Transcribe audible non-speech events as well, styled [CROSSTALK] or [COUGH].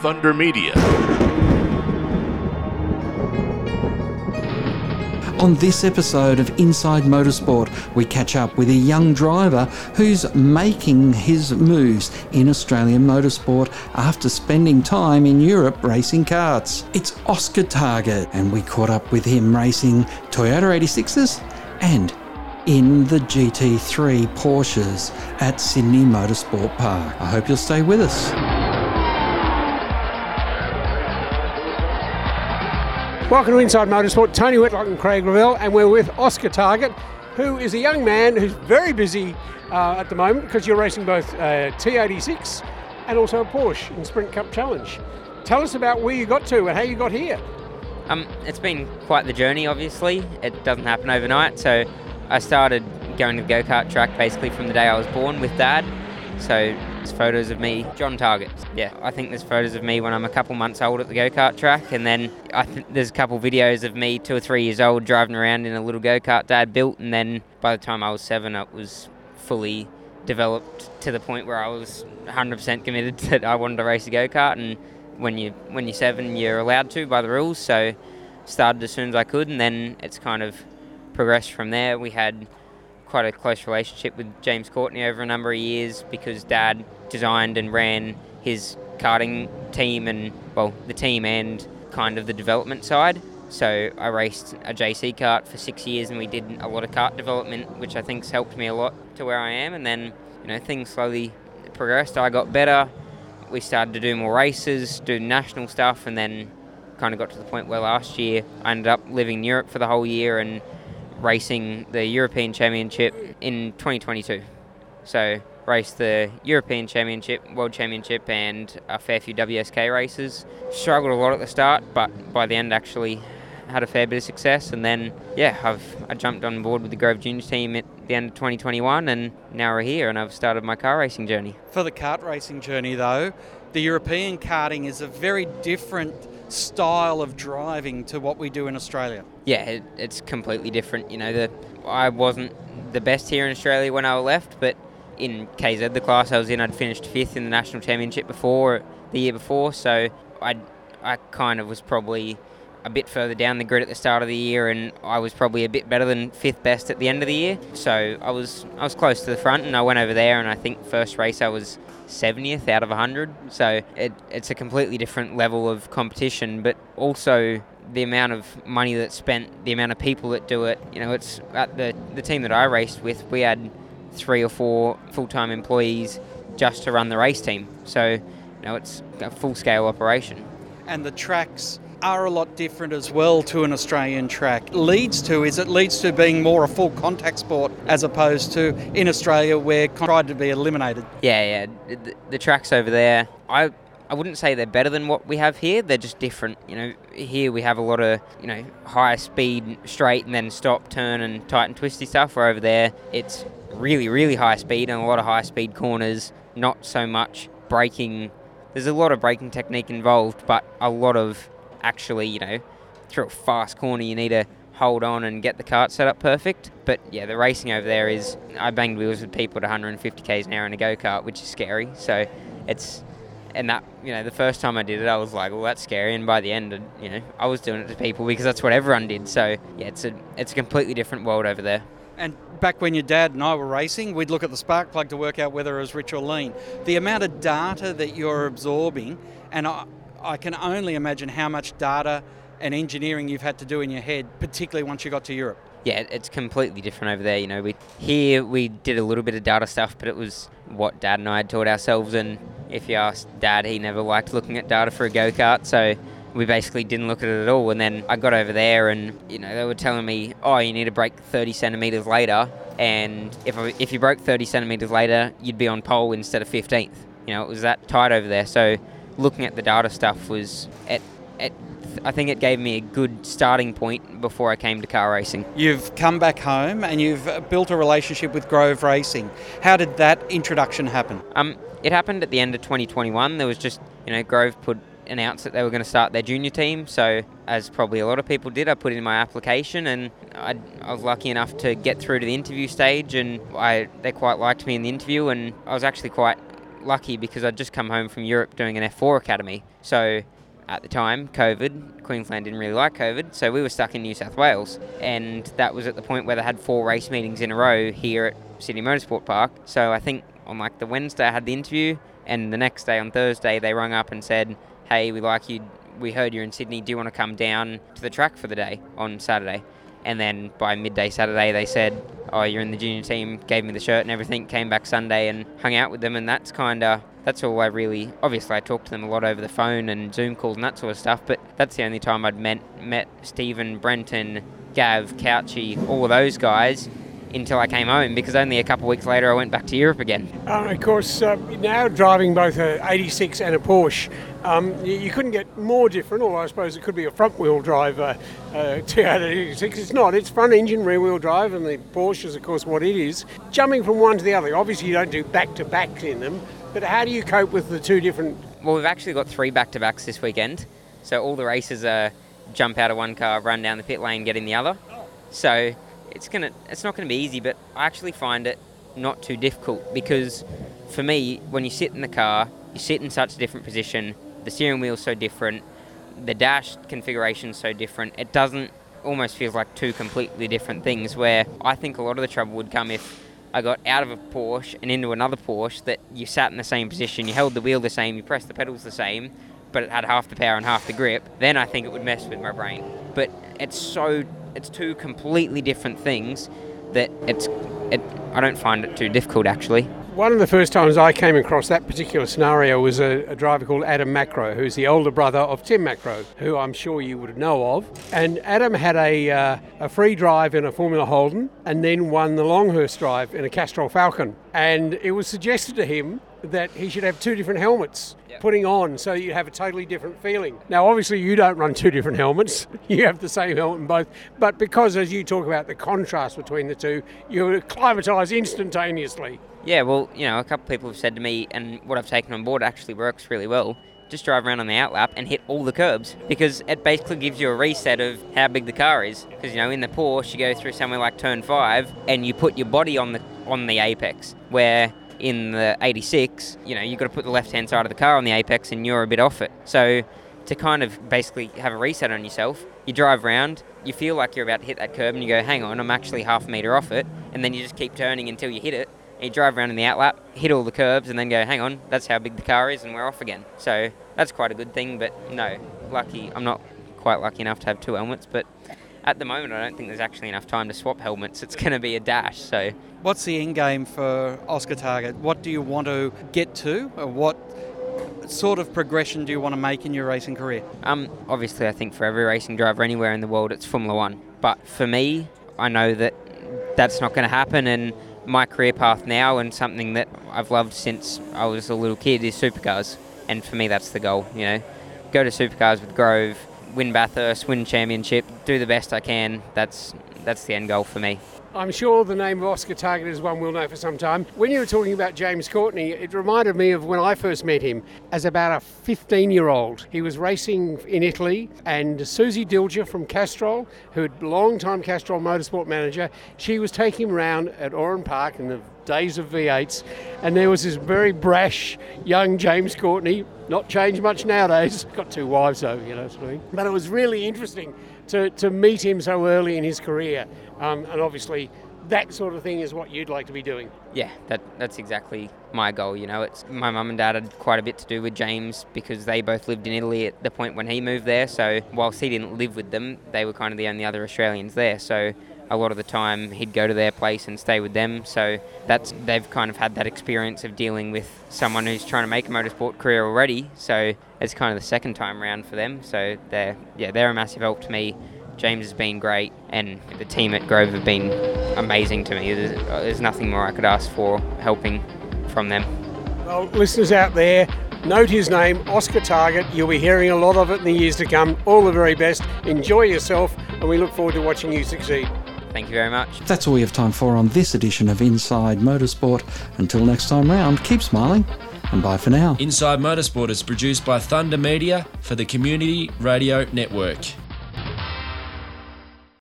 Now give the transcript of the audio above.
Thunder Media. On this episode of Inside Motorsport, we catch up with a young driver who's making his moves in Australian motorsport after spending time in Europe racing karts. It's Oscar Targett, and we caught up with him racing Toyota 86s and in the GT3 Porsches at Sydney Motorsport Park. I hope you'll stay with us. Welcome to Inside Motorsport. Tony Whitlock and Craig Revell, and we're with Oscar Targett, who is a young man who's very busy uh, at the moment because you're racing both uh, T86 and also a Porsche in Sprint Cup Challenge. Tell us about where you got to and how you got here. Um, it's been quite the journey, obviously. It doesn't happen overnight. So I started going to the go kart track basically from the day I was born with dad. So there's photos of me, John Targett. Yeah, I think there's photos of me when I'm a couple months old at the go kart track, and then I th- there's a couple videos of me two or three years old driving around in a little go kart dad built, and then by the time I was seven, it was fully developed to the point where I was 100% committed [LAUGHS] that I wanted to race a go kart, and when you when you're seven, you're allowed to by the rules. So started as soon as I could, and then it's kind of progressed from there. We had quite a close relationship with James Courtney over a number of years because Dad designed and ran his karting team and well the team and kind of the development side. So I raced a JC kart for six years and we did a lot of kart development, which I think's helped me a lot to where I am. And then you know things slowly progressed. I got better. We started to do more races, do national stuff, and then kind of got to the point where last year I ended up living in Europe for the whole year and racing the European Championship in 2022. So raced the European Championship, World Championship, and a fair few WSK races. Struggled a lot at the start, but by the end actually had a fair bit of success. And then yeah, I've I jumped on board with the Grove Juniors team at the end of 2021, and now we're here, and I've started my car racing journey. For the kart racing journey, though, the European karting is a very different style of driving to what we do in Australia. Yeah, it, it's completely different. You know, the I wasn't the best here in Australia when I left, but in KZ, the class I was in, I'd finished fifth in the national championship before the year before, so I I kind of was probably a bit further down the grid at the start of the year, and I was probably a bit better than fifth best at the end of the year. So I was I was close to the front, and I went over there, and I think first race I was 70th out of 100. So it, it's a completely different level of competition, but also the amount of money that's spent, the amount of people that do it. You know, it's at the the team that I raced with, we had three or four full-time employees just to run the race team. So you know, it's a full-scale operation. And the tracks are a lot different as well to an Australian track. Leads to is it leads to being more a full contact sport as opposed to in Australia where tried to be eliminated. Yeah, yeah. The, the tracks over there, I I wouldn't say they're better than what we have here. They're just different. You know, here we have a lot of you know high speed straight and then stop, turn and tight and twisty stuff. Where over there it's really really high speed and a lot of high speed corners. Not so much braking. There's a lot of braking technique involved, but a lot of actually, you know, through a fast corner, you need to hold on and get the cart set up perfect. But yeah, the racing over there is I banged wheels with people at 150 k's an hour in a go kart, which is scary. So it's and that you know the first time I did it, I was like, well, that's scary. And by the end, you know, I was doing it to people because that's what everyone did. So yeah, it's a it's a completely different world over there. And back when your dad and I were racing, we'd look at the spark plug to work out whether it was rich or lean. The amount of data that you're absorbing, and I, I can only imagine how much data and engineering you've had to do in your head, particularly once you got to Europe. Yeah, it's completely different over there. You know, we here we did a little bit of data stuff, but it was what Dad and I had taught ourselves. And if you ask Dad, he never liked looking at data for a go kart, so we basically didn't look at it at all. And then I got over there, and you know, they were telling me, "Oh, you need to brake 30 centimeters later." And if if you broke 30 centimeters later, you'd be on pole instead of 15th. You know, it was that tight over there. So looking at the data stuff was at, at I think it gave me a good starting point before I came to car racing. You've come back home and you've built a relationship with Grove Racing. How did that introduction happen? Um, it happened at the end of 2021. There was just, you know, Grove put announced that they were going to start their junior team. So, as probably a lot of people did, I put in my application, and I, I, was lucky enough to get through to the interview stage. And I, they quite liked me in the interview, and I was actually quite lucky because I'd just come home from Europe doing an F4 academy. So at the time, COVID, Queensland didn't really like COVID, so we were stuck in New South Wales. And that was at the point where they had four race meetings in a row here at Sydney Motorsport Park. So I think on like the Wednesday I had the interview, and the next day on Thursday they rung up and said, "Hey, we like you. We heard you're in Sydney. Do you want to come down to the track for the day on Saturday?" And then by midday Saturday, they said, "Oh, you're in the junior team." Gave me the shirt and everything. Came back Sunday and hung out with them, and that's kind of that's all I really. Obviously, I talked to them a lot over the phone and Zoom calls and that sort of stuff. But that's the only time I'd met met Stephen, Brenton, Gav, Couchy, all of those guys until I came home because only a couple of weeks later I went back to Europe again. Uh, of course, uh, now driving both a 86 and a Porsche, um, you, you, couldn't get more different, or I suppose it could be a front wheel drive uh, [LAUGHS] uh, T86. It's not, it's front engine, rear wheel drive, and the Porsche is, of course, what it is. Jumping from one to the other, obviously, you don't do back to back in them, but how do you cope with the two different? Well, we've actually got three back to backs this weekend, so all the races are jump out of one car, run down the pit lane, get in the other. So it's gonna it's not gonna be easy, but I actually find it not too difficult because for me, when you sit in the car, you sit in such a different position. The steering wheel's so different. The dash configuration's so different. It doesn't almost feels like two completely different things. Where I think a lot of the trouble would come if I got out of a Porsche and into another Porsche that you sat in the same position, you held the wheel the same, you pressed the pedals the same, but it had half the power and half the grip. Then I think it would mess with my brain. But it's so it's two completely different things that it's it, I don't find it too difficult actually. One of the first times I came across that particular scenario was a, a, driver called Adam Macrow, who's the older brother of Tim Macrow, who I'm sure you would know of. And Adam had a, uh, a free drive in a Formula Holden and then won the Longhurst drive in a Castrol Falcon. And it was suggested to him that he should have two different helmets yep. putting on so you have a totally different feeling. Now, obviously, you don't run two different helmets, [LAUGHS] you have the same helmet in both, but because as you talk about the contrast between the two, you acclimatise instantaneously. Yeah, well, you know, a couple of people have said to me, and what I've taken on board actually works really well. Just drive around on the outlap and hit all the curbs because it basically gives you a reset of how big the car is. Because you know, in the Porsche, you go through somewhere like turn five and you put your body on the on the apex, where in the 86, you know, you've got to put the left hand side of the car on the apex and you're a bit off it. So to kind of basically have a reset on yourself, you drive around, you feel like you're about to hit that curb and you go, hang on, I'm actually half a metre off it. And then you just keep turning until you hit it. And you drive around in the outlap, hit all the curbs, and then go, hang on, that's how big the car is, and we're off again. So that's quite a good thing, but no, lucky, I'm not quite lucky enough to have two helmets, but at the moment, I don't think there's actually enough time to swap helmets. It's going to be a dash. So, what's the end game for Oscar Targett? What do you want to get to, or what sort of progression do you want to make in your racing career? Um, obviously, I think for every racing driver anywhere in the world, it's Formula One. But for me, I know that that's not going to happen, and my career path now and something that I've loved since I was a little kid is supercars. And for me, that's the goal. You know, go to supercars with Grove win Bathurst, uh, win championship, do the best I can. That's that's the end goal for me. I'm sure the name of Oscar Targett is one we'll know for some time. When you were talking about James Courtney, it reminded me of when I first met him as about a 15 year old. He was racing in Italy, and Susie Dilger from Castrol, who had long time Castrol motorsport manager, she was taking him around at Oran Park in the days of V8s, and there was this very brash young James Courtney, not changed much nowadays, got two wives though, you know, sort of thing. But it was really interesting to, to meet him so early in his career. Um, and obviously, that sort of thing is what you'd like to be doing. Yeah, that that's exactly my goal. You know, it's my mum and dad had quite a bit to do with James because they both lived in Italy at the point when he moved there. So whilst he didn't live with them, they were kind of the only other Australians there. So a lot of the time he'd go to their place and stay with them. So that's they've kind of had that experience of dealing with someone who's trying to make a motorsport career already. So it's kind of the second time round for them. So they're yeah they're a massive help to me. James has been great, and the team at Grove have been amazing to me. There's, there's nothing more I could ask for helping from them. Well, listeners out there, note his name, Oscar Targett. You'll be hearing a lot of it in the years to come. All the very best. Enjoy yourself, and we look forward to watching you succeed. Thank you very much. That's all we have time for on this edition of Inside Motorsport. Until next time round, keep smiling and bye for now. Inside Motorsport is produced by Thunder Media for the Community Radio Network.